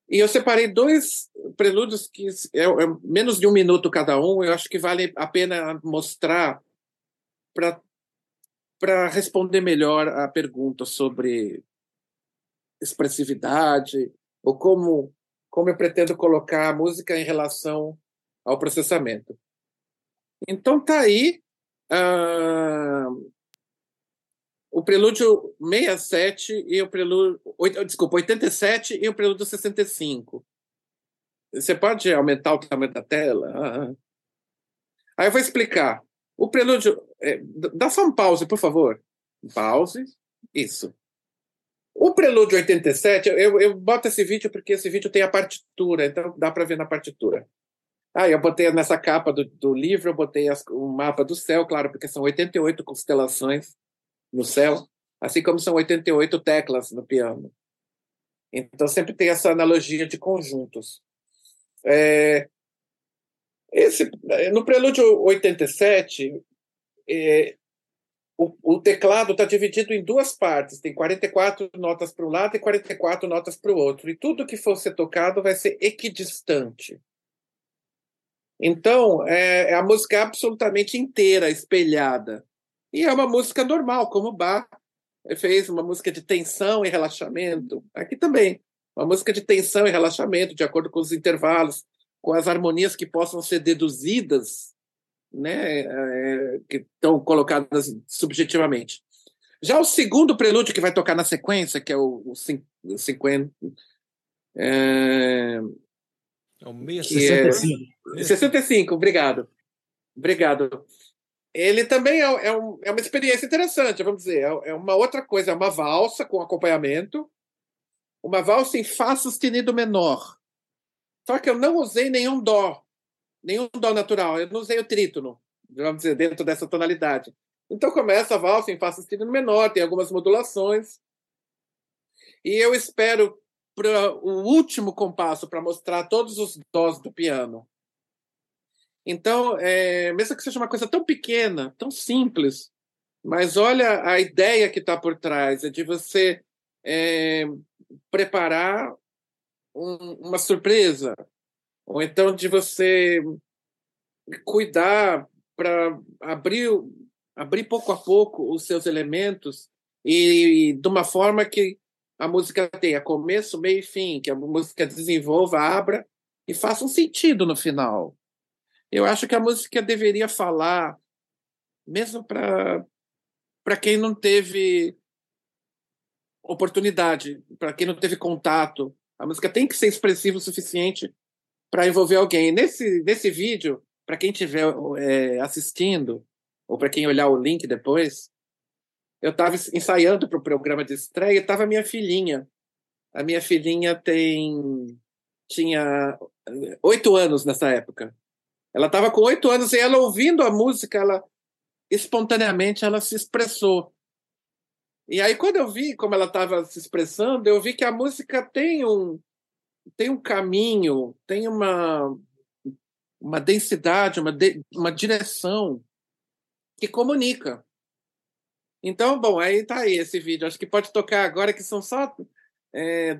E eu separei dois prelúdios que é, é menos de um minuto cada um. Eu acho que vale a pena mostrar para responder melhor a pergunta sobre expressividade ou como como eu pretendo colocar a música em relação ao processamento. Então tá aí uh, o prelúdio 67 e o prelúdio. Desculpa, 87 e o prelúdio 65. Você pode aumentar o tamanho da tela? Aí eu vou explicar. O prelúdio. É, dá só um pause, por favor. Pause. Isso. O prelúdio 87, eu, eu boto esse vídeo porque esse vídeo tem a partitura, então dá para ver na partitura. Ah, eu botei nessa capa do, do livro, eu botei o mapa do céu, claro, porque são 88 constelações no céu, assim como são 88 teclas no piano. Então sempre tem essa analogia de conjuntos. É, esse, no prelúdio 87, é, o, o teclado está dividido em duas partes, tem 44 notas para um lado e 44 notas para o outro, e tudo que for ser tocado vai ser equidistante. Então, é, é a música absolutamente inteira, espelhada. E é uma música normal, como Bach fez uma música de tensão e relaxamento. Aqui também, uma música de tensão e relaxamento, de acordo com os intervalos, com as harmonias que possam ser deduzidas, né, é, que estão colocadas subjetivamente. Já o segundo prelúdio que vai tocar na sequência, que é o, o 50. É, é o 65. É, 65, obrigado. Obrigado ele também é, é, um, é, uma experiência interessante, vamos dizer. É, é, uma outra coisa, é uma valsa com acompanhamento, uma valsa em Fá sustenido menor. Só que eu não usei nenhum Dó, nenhum Dó natural, eu não usei o trítono, vamos dizer, dentro dessa tonalidade. Então começa a valsa em Fá sustenido menor, tem algumas modulações. E eu espero para o último compasso para mostrar todos os dós do piano. Então, é, mesmo que seja uma coisa tão pequena, tão simples, mas olha a ideia que está por trás, é de você é, preparar um, uma surpresa, ou então de você cuidar para abrir, abrir pouco a pouco os seus elementos e, e de uma forma que a música tenha começo, meio e fim, que a música desenvolva, abra e faça um sentido no final. Eu acho que a música deveria falar, mesmo para para quem não teve oportunidade, para quem não teve contato, a música tem que ser expressiva o suficiente para envolver alguém. Nesse nesse vídeo, para quem estiver é, assistindo ou para quem olhar o link depois, eu estava ensaiando para o programa de estreia e estava minha filhinha. A minha filhinha tem tinha oito anos nessa época. Ela estava com oito anos e ela ouvindo a música, ela espontaneamente ela se expressou. E aí quando eu vi como ela estava se expressando, eu vi que a música tem um tem um caminho, tem uma uma densidade, uma, de, uma direção que comunica. Então, bom, aí tá aí esse vídeo. Acho que pode tocar agora, que são só é,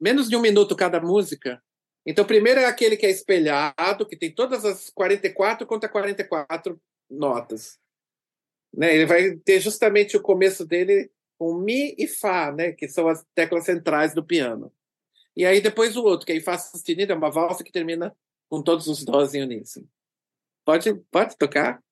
menos de um minuto cada música. Então, primeiro é aquele que é espelhado, que tem todas as 44 contra 44 notas. Né? Ele vai ter justamente o começo dele com Mi e Fá, né? que são as teclas centrais do piano. E aí depois o outro, que é Fá sustenido, é uma valsa que termina com todos os dós em uníssono. Pode, pode tocar?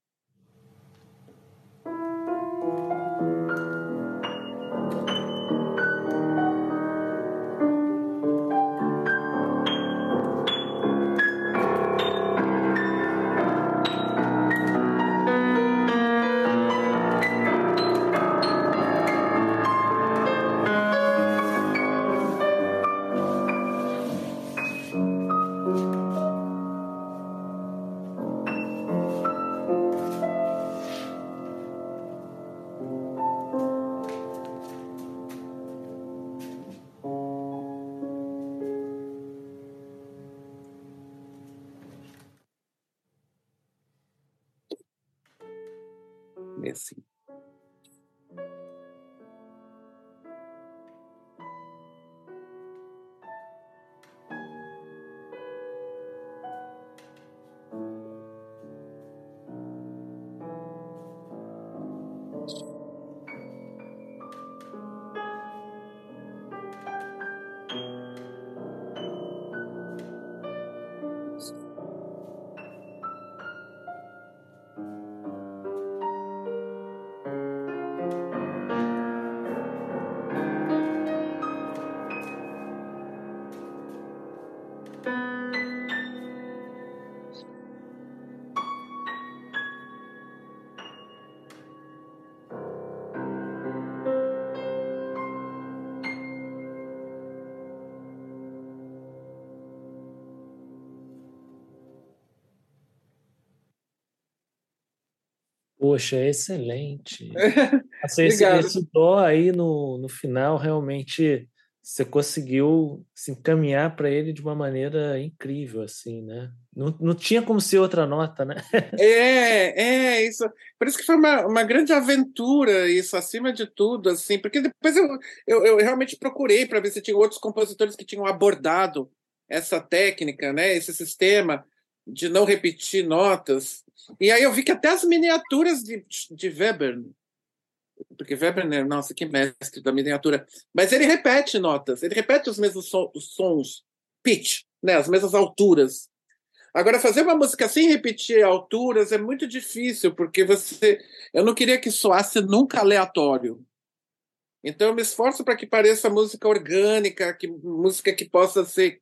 Poxa, excelente. Assim, esse, esse dó aí no, no final realmente você conseguiu se encaminhar para ele de uma maneira incrível, assim, né? Não, não tinha como ser outra nota, né? É, é, isso. Por isso que foi uma, uma grande aventura, isso, acima de tudo, assim, porque depois eu, eu, eu realmente procurei para ver se tinha outros compositores que tinham abordado essa técnica, né? Esse sistema de não repetir notas. E aí eu vi que até as miniaturas de, de Weber porque Weber, né, nossa, que mestre da miniatura. Mas ele repete notas, ele repete os mesmos so os sons, pitch, né, as mesmas alturas. Agora, fazer uma música sem repetir alturas é muito difícil, porque você. Eu não queria que soasse nunca aleatório. Então, eu me esforço para que pareça música orgânica, que, música que possa ser,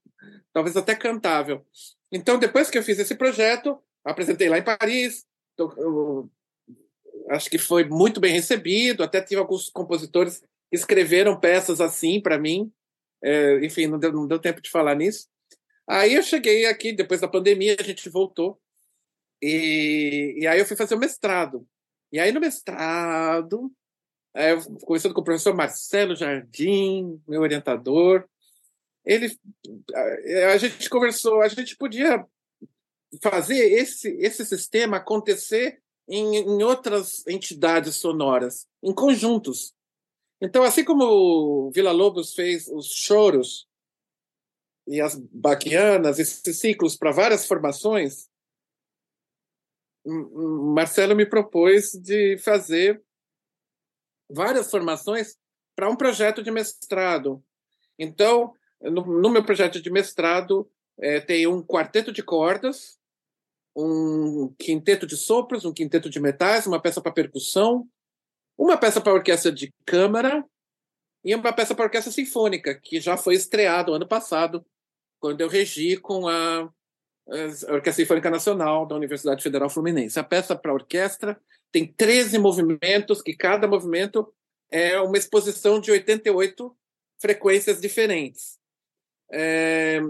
talvez até cantável. Então, depois que eu fiz esse projeto, apresentei lá em Paris, acho que foi muito bem recebido. Até tive alguns compositores que escreveram peças assim para mim. É, enfim, não deu, não deu tempo de falar nisso. Aí eu cheguei aqui, depois da pandemia, a gente voltou. E, e aí eu fui fazer o mestrado. E aí no mestrado, é, conversando com o professor Marcelo Jardim, meu orientador, ele, a, a gente conversou, a gente podia fazer esse, esse sistema acontecer em, em outras entidades sonoras, em conjuntos. Então, assim como o Vila Lobos fez os choros e as baquianas, esses ciclos para várias formações, Marcelo me propôs de fazer várias formações para um projeto de mestrado. Então, no, no meu projeto de mestrado, é, tem um quarteto de cordas, um quinteto de sopros, um quinteto de metais, uma peça para percussão, uma peça para orquestra de câmara e uma peça para orquestra sinfônica, que já foi estreado ano passado, quando eu regi com a, a Orquestra Sinfônica Nacional da Universidade Federal Fluminense. A peça para orquestra tem 13 movimentos, que cada movimento é uma exposição de 88 frequências diferentes. É...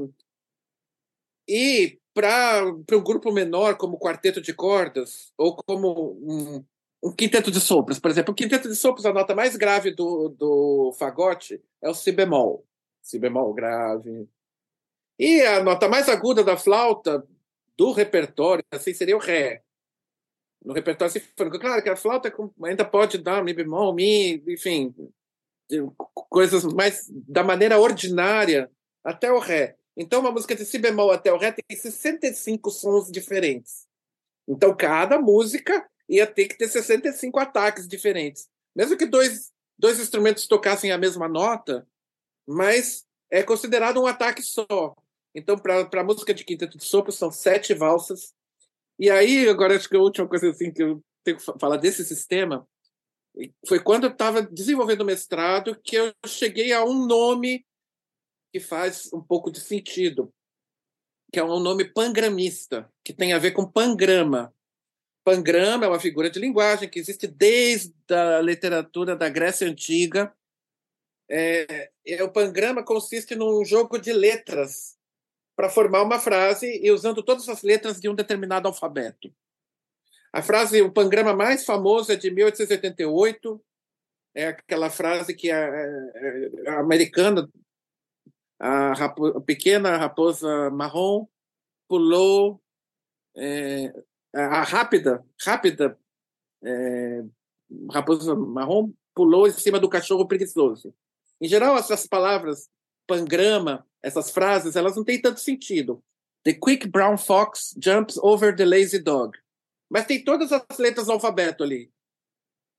E para um grupo menor, como quarteto de cordas, ou como um, um, quinteto de sopros, por exemplo. O quinteto de sopros, a nota mais grave do, do fagote é o si bemol. Si bemol grave. E a nota mais aguda da flauta do repertório assim, seria o ré. No repertório sinfônico. Claro que a flauta ainda pode dar mi bemol, mi, enfim, coisas mais da maneira ordinária até o ré. Então, uma música de si bemol até o ré tem 65 sons diferentes. Então, cada música ia ter que ter 65 ataques diferentes. Mesmo que dois, dois instrumentos tocassem a mesma nota, mas é considerado um ataque só. Então, para a música de quinteto de sopro, são sete valsas. E aí, agora acho que a última coisa assim que eu tenho que falar desse sistema foi quando eu estava desenvolvendo o mestrado que eu cheguei a um nome que faz um pouco de sentido, que é um nome pangramista, que tem a ver com pangrama. Pangrama é uma figura de linguagem que existe desde a literatura da Grécia Antiga. É, é, o pangrama consiste num jogo de letras para formar uma frase e usando todas as letras de um determinado alfabeto. A frase, o pangrama mais famoso é de 1888, é aquela frase que a, a, a americana a, rapo, a pequena raposa marrom pulou é, a rápida rápida é, raposa marrom pulou em cima do cachorro preguiçoso. Em geral, essas palavras pangrama, essas frases, elas não têm tanto sentido. The quick brown fox jumps over the lazy dog. Mas tem todas as letras do alfabeto ali.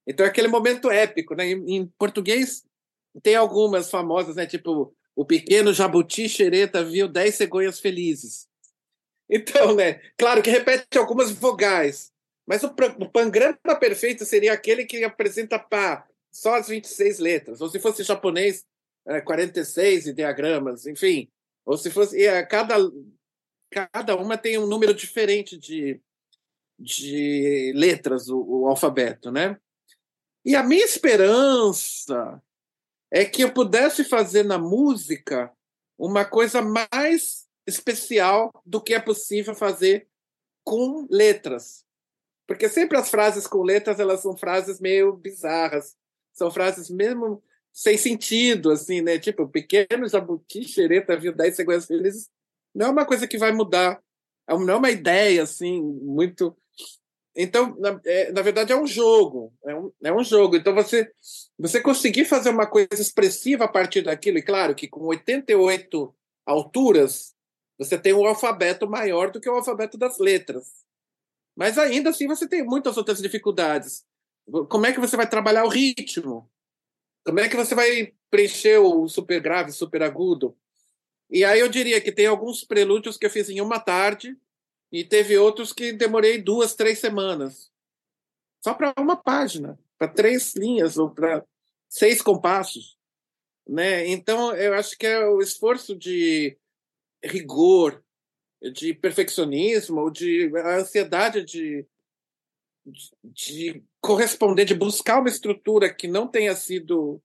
Então é aquele momento épico, né? Em, em português tem algumas famosas, né? Tipo o pequeno jabuti xereta viu dez cegonhas felizes. Então, né? Claro que repete algumas vogais, mas o, pangrama perfeito seria aquele que apresenta pá, só as 26 letras. Ou se fosse japonês, é, 46 ideogramas, enfim. Ou se fosse. A cada, cada uma tem um número diferente de, de letras, o, o alfabeto, né? E a minha esperança é que eu pudesse fazer na música uma coisa mais especial do que é possível fazer com letras. Porque sempre as frases com letras, elas são frases meio bizarras. São frases mesmo sem sentido, assim, né? Tipo, pequeno jabuti, xereta, viu 10 segundos felizes. Não é uma coisa que vai mudar. É não é uma ideia, assim, muito... Então, na, é, na verdade, é um jogo. É um, é um jogo. Então, você, você conseguir fazer uma coisa expressiva a partir daquilo, e claro que com 88 alturas, você tem um alfabeto maior do que o alfabeto das letras. Mas ainda assim você tem muitas outras dificuldades. Como é que você vai trabalhar o ritmo? Como é que você vai preencher o super grave, super agudo? E aí eu diria que tem alguns prelúdios que eu fiz em uma tarde e teve outros que demorei duas, três semanas. Só para uma página, para três linhas ou para seis compassos. Né? Então, eu acho que é o esforço de rigor, de perfeccionismo, ou de a ansiedade de, de, de corresponder, de buscar uma estrutura que não tenha sido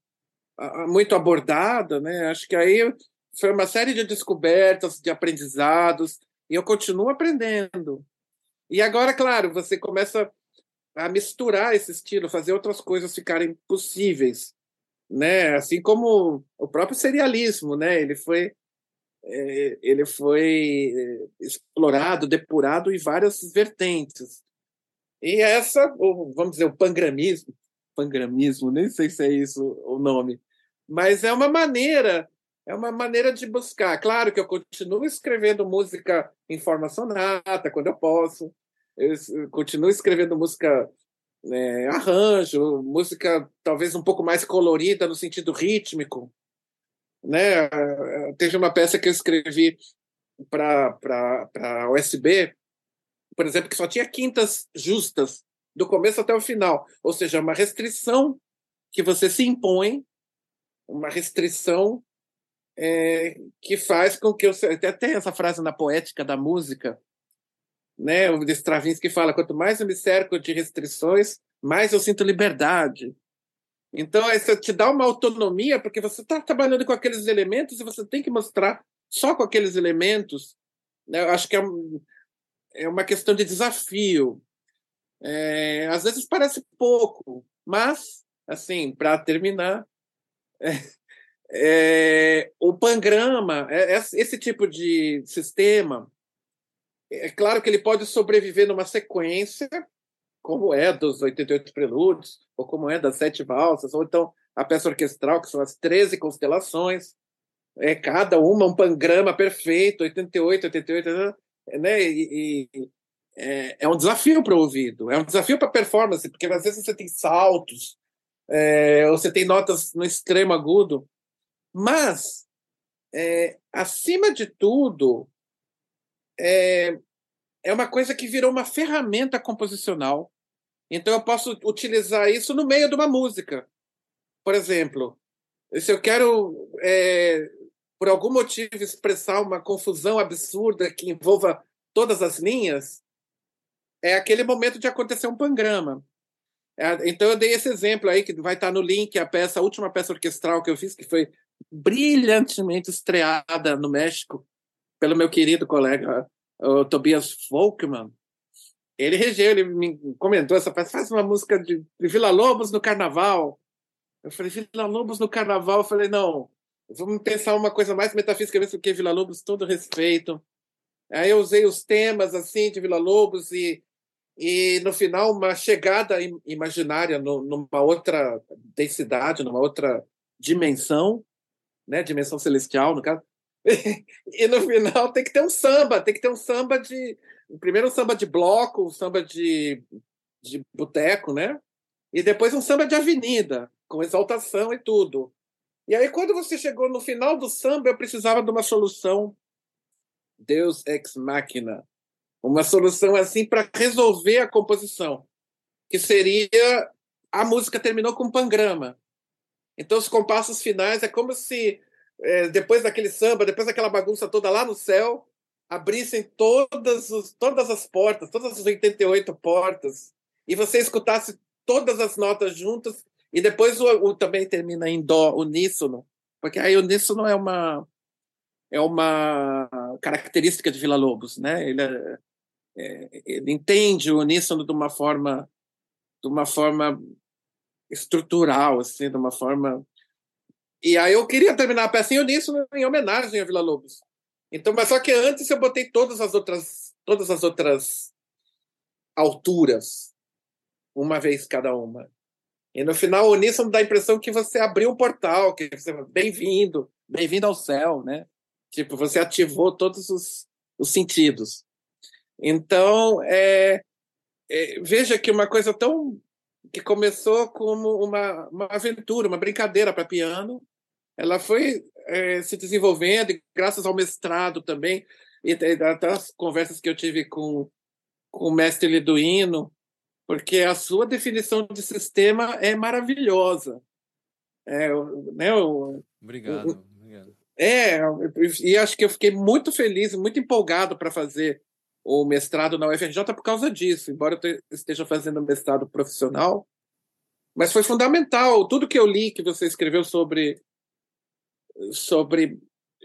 muito abordada, né? Acho que aí foi uma série de descobertas, de aprendizados, e eu continuo aprendendo. E agora, claro, você começa a misturar esse estilo, fazer outras coisas ficarem possíveis, né? Assim como o próprio serialismo, né? Ele foi é, ele foi é, explorado, depurado em várias vertentes. E essa, vamos dizer, o pangramismo, pangramismo, nem sei se é isso o nome, mas é uma maneira, é uma maneira de buscar. Claro que eu continuo escrevendo música em forma sonata quando eu posso, eu continuo escrevendo música é, arranjo, música talvez um pouco mais colorida no sentido rítmico, né? Teve uma peça que eu escrevi para a USB, por exemplo, que só tinha quintas justas do começo até o final, ou seja, uma restrição que você se impõe, uma restrição é, que faz com que eu até tem essa frase na poética da música, né? O Stravinsky fala: quanto mais eu me cerco de restrições, mais eu sinto liberdade. Então, isso te dá uma autonomia, porque você está trabalhando com aqueles elementos e você tem que mostrar só com aqueles elementos. Né? Eu acho que é, é uma questão de desafio. É, às vezes parece pouco, mas, assim, para terminar, é, é, o pangrama, é, é, esse tipo de sistema, é claro que ele pode sobreviver numa sequência, como é dos 88 prelúdios, ou como é das sete valsas, ou então a peça orquestral, que são as 13 constelações, é cada uma um pangrama perfeito, 88, 88, né? E, e é, é, um desafio para o ouvido, é um desafio para a performance, porque às vezes você tem saltos, é, ou você tem notas no extremo agudo, mas é, acima de tudo é, é uma coisa que virou uma ferramenta composicional então eu posso utilizar isso no meio de uma música. Por exemplo, se eu quero, é, por algum motivo, expressar uma confusão absurda que envolva todas as linhas, é aquele momento de acontecer um pangrama. É, então eu dei esse exemplo aí, que vai estar no link, a peça, a última peça orquestral que eu fiz, que foi brilhantemente estreada no México pelo meu querido colega Tobias Volkmann, ele regeu, ele me comentou essa peça, faz uma música de, de Vila Lobos no Carnaval. Eu falei, Vila Lobos no Carnaval? Eu falei, não, vamos pensar uma coisa mais metafísica do que Vila Lobos, todo respeito. Aí eu usei os temas assim de Vila Lobos e, e no final uma chegada imaginária numa outra densidade, numa outra dimensão, né, dimensão celestial no caso. e no final tem que ter um samba, tem que ter um samba de primeiro um samba de bloco, um samba de, de boteco, né? E depois um samba de avenida, com exaltação e tudo. E aí, quando você chegou no final do samba, eu precisava de uma solução Deus ex machina. Uma solução assim para resolver a composição, que seria a música terminou com um pangrama. Então, os compassos finais é como se, é, depois daquele samba, depois daquela bagunça toda lá no céu, abrissem todas, os, todas as portas, todas as 88 portas, e você escutasse todas as notas juntas, e depois o, o também termina em dó, uníssono, porque aí o uníssono é uma é uma característica de Vila Lobos, né? Ele é, é, ele entende o uníssono de uma forma de uma forma estrutural, assim, de uma forma. E aí eu queria terminar a peça em uníssono em homenagem a Vila Lobos. Então, mas só que antes eu botei todas as outras todas as outras alturas, uma vez cada uma. E no final o uníssono dá a impressão que você abriu um portal, que você bem-vindo, bem-vindo ao céu, né? Tipo, você ativou todos os, os sentidos. Então, é, é, veja que uma coisa tão que começou como uma, uma aventura, uma brincadeira para piano, ela foi é, se desenvolvendo e graças ao mestrado também e até as conversas que eu tive com, com o mestre Liduino, porque a sua definição de sistema é maravilhosa. É, né, o, obrigado, o, obrigado. É, e acho que eu fiquei muito feliz, muito empolgado para fazer o mestrado na UFRJ por causa disso, embora eu esteja fazendo mestrado profissional. Mas foi fundamental. Tudo que eu li que você escreveu sobre, sobre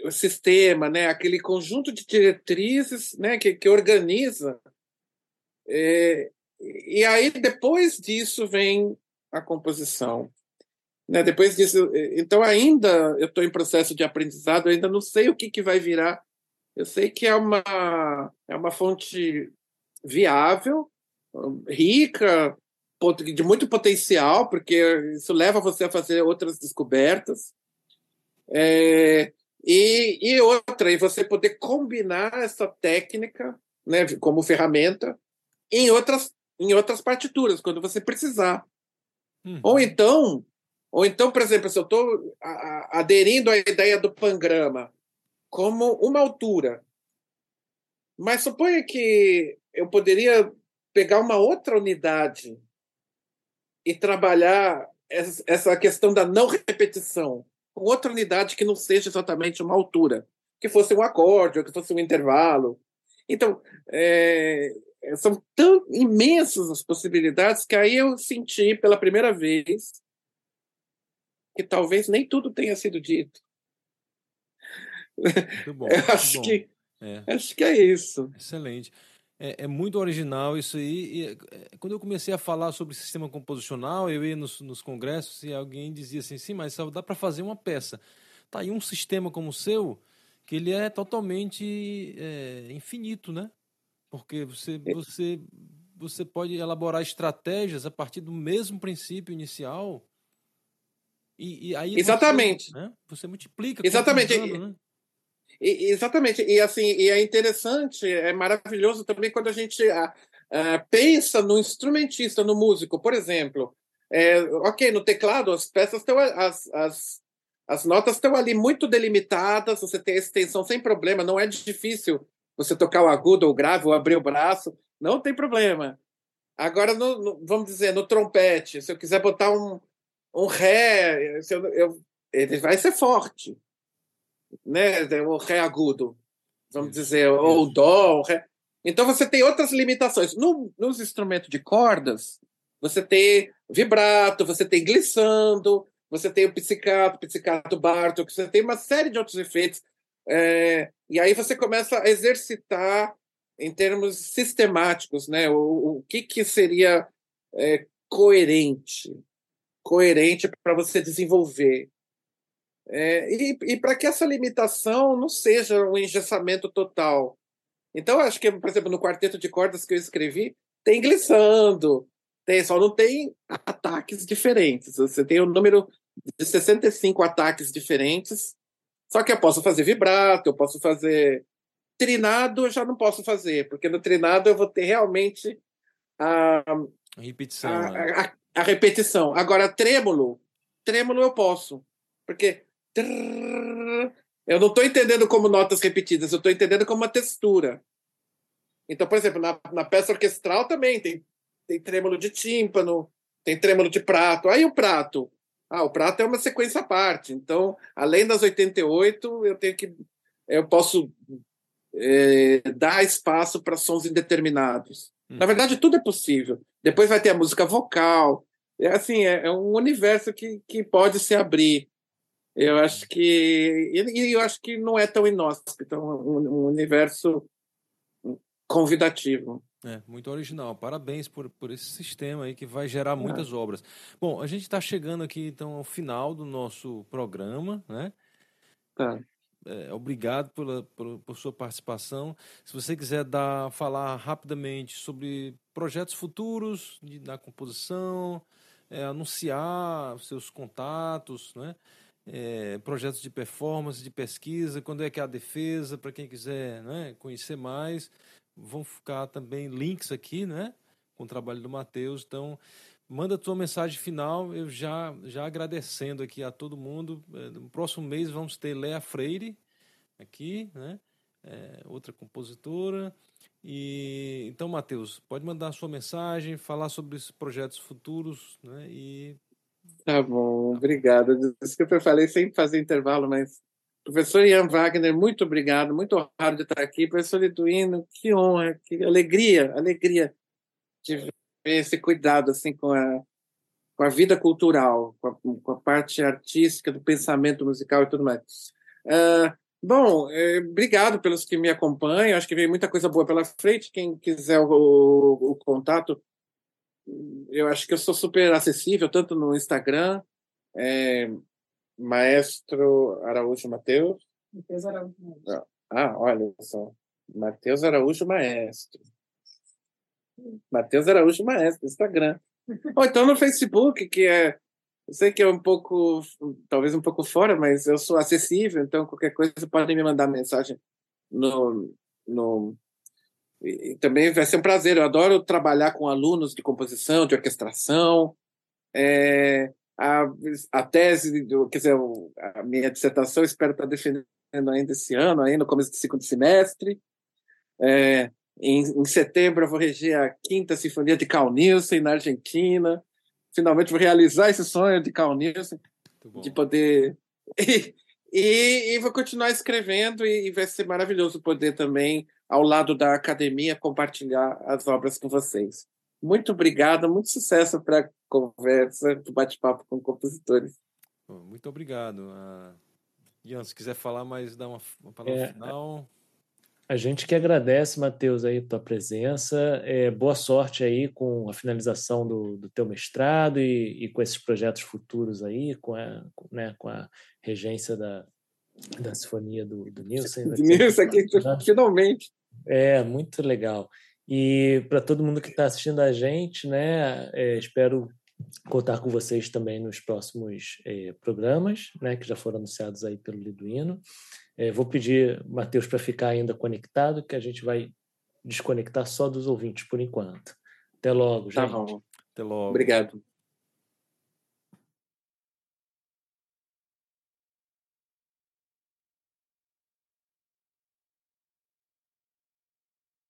o sistema, né? aquele conjunto de diretrizes né? que, que organiza. É, e aí, depois disso, vem a composição. Né? Depois disso, então ainda eu estou em processo de aprendizado, ainda não sei o que, que vai virar eu sei que é uma, é uma fonte viável, rica, de muito potencial, porque isso leva você a fazer outras descobertas. É, e, e outra, e você poder combinar essa técnica né, como ferramenta em outras, em outras partituras, quando você precisar. Uhum. Ou então, ou então, por exemplo, se eu estou aderindo à ideia do pangrama, como uma altura. Mas suponha que eu poderia pegar uma outra unidade e trabalhar essa questão da não repetição com outra unidade que não seja exatamente uma altura, que fosse um acorde ou que fosse um intervalo. Então, é, são tão imensas as possibilidades que aí eu senti pela primeira vez que talvez nem tudo tenha sido dito. Muito bom. Muito acho, bom. Que, é. acho que é isso. Excelente. É, é, muito original isso aí. E, é, quando eu comecei a falar sobre sistema composicional, eu ia nos, nos congressos e alguém dizia assim: sim, mas só dá para fazer uma peça. Tá aí um sistema como o seu, que ele é totalmente é, infinito, né? Porque você, é. você, você pode elaborar estratégias a partir do mesmo princípio inicial. E, e aí Exatamente. Você, né? você multiplica. Exatamente. Né? E, exatamente. E assim, e é interessante, é maravilhoso também quando a gente uh, pensa no instrumentista, no músico, por exemplo. É, ok, no teclado as peças estão as, as, as notas estão ali muito delimitadas, você tem a extensão sem problema, não é difícil você tocar o agudo ou o grave ou abrir o braço, não tem problema. Agora, no, no, vamos dizer, no trompete, se eu quiser botar um, um ré, eu, eu, ele vai ser forte né? o ré agudo, vamos dizer, ou o dó. O ré. Então você tem outras limitações. No, nos instrumentos de cordas, você tem vibrato, você tem glissando, você tem o pizzicato, pizzicato Bartok, você tem uma série de outros efeitos. É, e aí você começa a exercitar em termos sistemáticos, né? O, o que, que seria é, coerente, coerente para você desenvolver. É, e, e para que essa limitação não seja um engessamento total. Então, acho que, por exemplo, no quarteto de cordas que eu escrevi, tem glissando, tem, só não tem ataques diferentes. Você tem um número de 65 ataques diferentes, só que eu posso fazer vibrato, eu posso fazer trinado, eu já não posso fazer, porque no trinado eu vou ter realmente a, repetição, a, né? a, a repetição. Agora, trêmulo, trêmulo eu posso, porque eu não estou entendendo como notas repetidas, eu estou entendendo como uma textura. Então, por exemplo, na, na peça orquestral também tem, tem trêmulo de tímpano, tem trêmulo de prato. Aí o prato. Ah, o prato é uma sequência à parte. Então, além das 88, eu tenho que. Eu posso é, dar espaço para sons indeterminados. Hum. Na verdade, tudo é possível. Depois vai ter a música vocal. É assim, é, é um universo que, que pode se abrir. Eu acho que. E eu acho que não é tão inóspito, então, um, um universo convidativo. É, muito original. Parabéns por, por esse sistema aí que vai gerar muitas é. obras. Bom, a gente está chegando aqui então ao final do nosso programa, né? Tá. É, obrigado pela, por, por, sua participação. Se você quiser dar, falar rapidamente sobre projetos futuros de, na composição, é, anunciar seus contatos, né? É, projetos de performance, de pesquisa, quando é que é a defesa, para quem quiser né, conhecer mais, vão ficar também links aqui, né? Com o trabalho do Matheus. Então, manda a tua mensagem final, eu já, já agradecendo aqui a todo mundo. É, no próximo mês vamos ter Lea Freire aqui, né? É, outra compositora. E então, Matheus, pode mandar a sua mensagem, falar sobre esses projetos futuros, né? E tá bom, obrigado. Desculpa, eu falei sem fazer intervalo, mas Professor Ian Wagner, muito obrigado, muito honrado de estar aqui. Professor Liduino, que honra, que alegria, alegria de ver esse cuidado assim com a, com a vida cultural, com a, com a parte artística do pensamento musical e tudo mais. Uh, bom, eh, obrigado pelos que me acompanham. Acho que veio muita coisa boa pela frente. Quem quiser o, o, o contato, eu acho que eu sou super acessível, tanto no Instagram. É, Maestro Araújo Matheus. Matheus Araújo. Ah, olha só. Matheus Araújo Maestro. Matheus Araújo Maestro, Instagram. Ou então no Facebook, que é. Eu sei que é um pouco, talvez um pouco fora, mas eu sou acessível, então qualquer coisa podem me mandar mensagem no. no e também vai ser um prazer. Eu adoro trabalhar com alunos de composição, de orquestração. É, a, a tese, do, quer dizer, a minha dissertação, espero estar defendendo ainda esse ano, aí no começo do segundo semestre. É, em, em, setembro eu vou reger a quinta sinfonia de Carl Nielsen na Argentina. Finalmente vou realizar esse sonho de Carl Nielsen, de poder e, e, e, vou continuar escrevendo e, e vai ser maravilhoso poder também ao lado da academia compartilhar as obras com vocês. Muito obrigado, muito sucesso para a conversa, para o bate-papo com compositores. Muito obrigado. Uh, Ian, se quiser falar mais, dar uma, uma palavra é, final. A gente que agradece, Matheus, aí tua presença. É, boa sorte aí com a finalização do, do teu mestrado e, e, com esses projetos futuros aí, com a, né, com a regência da, da Sinfonia do, do Nielsen. Nielsen aqui, finalmente. É, muito legal. E para todo mundo que está assistindo a gente, né, é, espero contar com vocês também nos próximos é, programas, né, que já foram anunciados aí pelo Liduino. É, vou pedir, Matheus, para ficar ainda conectado, que a gente vai desconectar só dos ouvintes por enquanto. Até logo, tá gente. Tá bom. Até logo. Obrigado.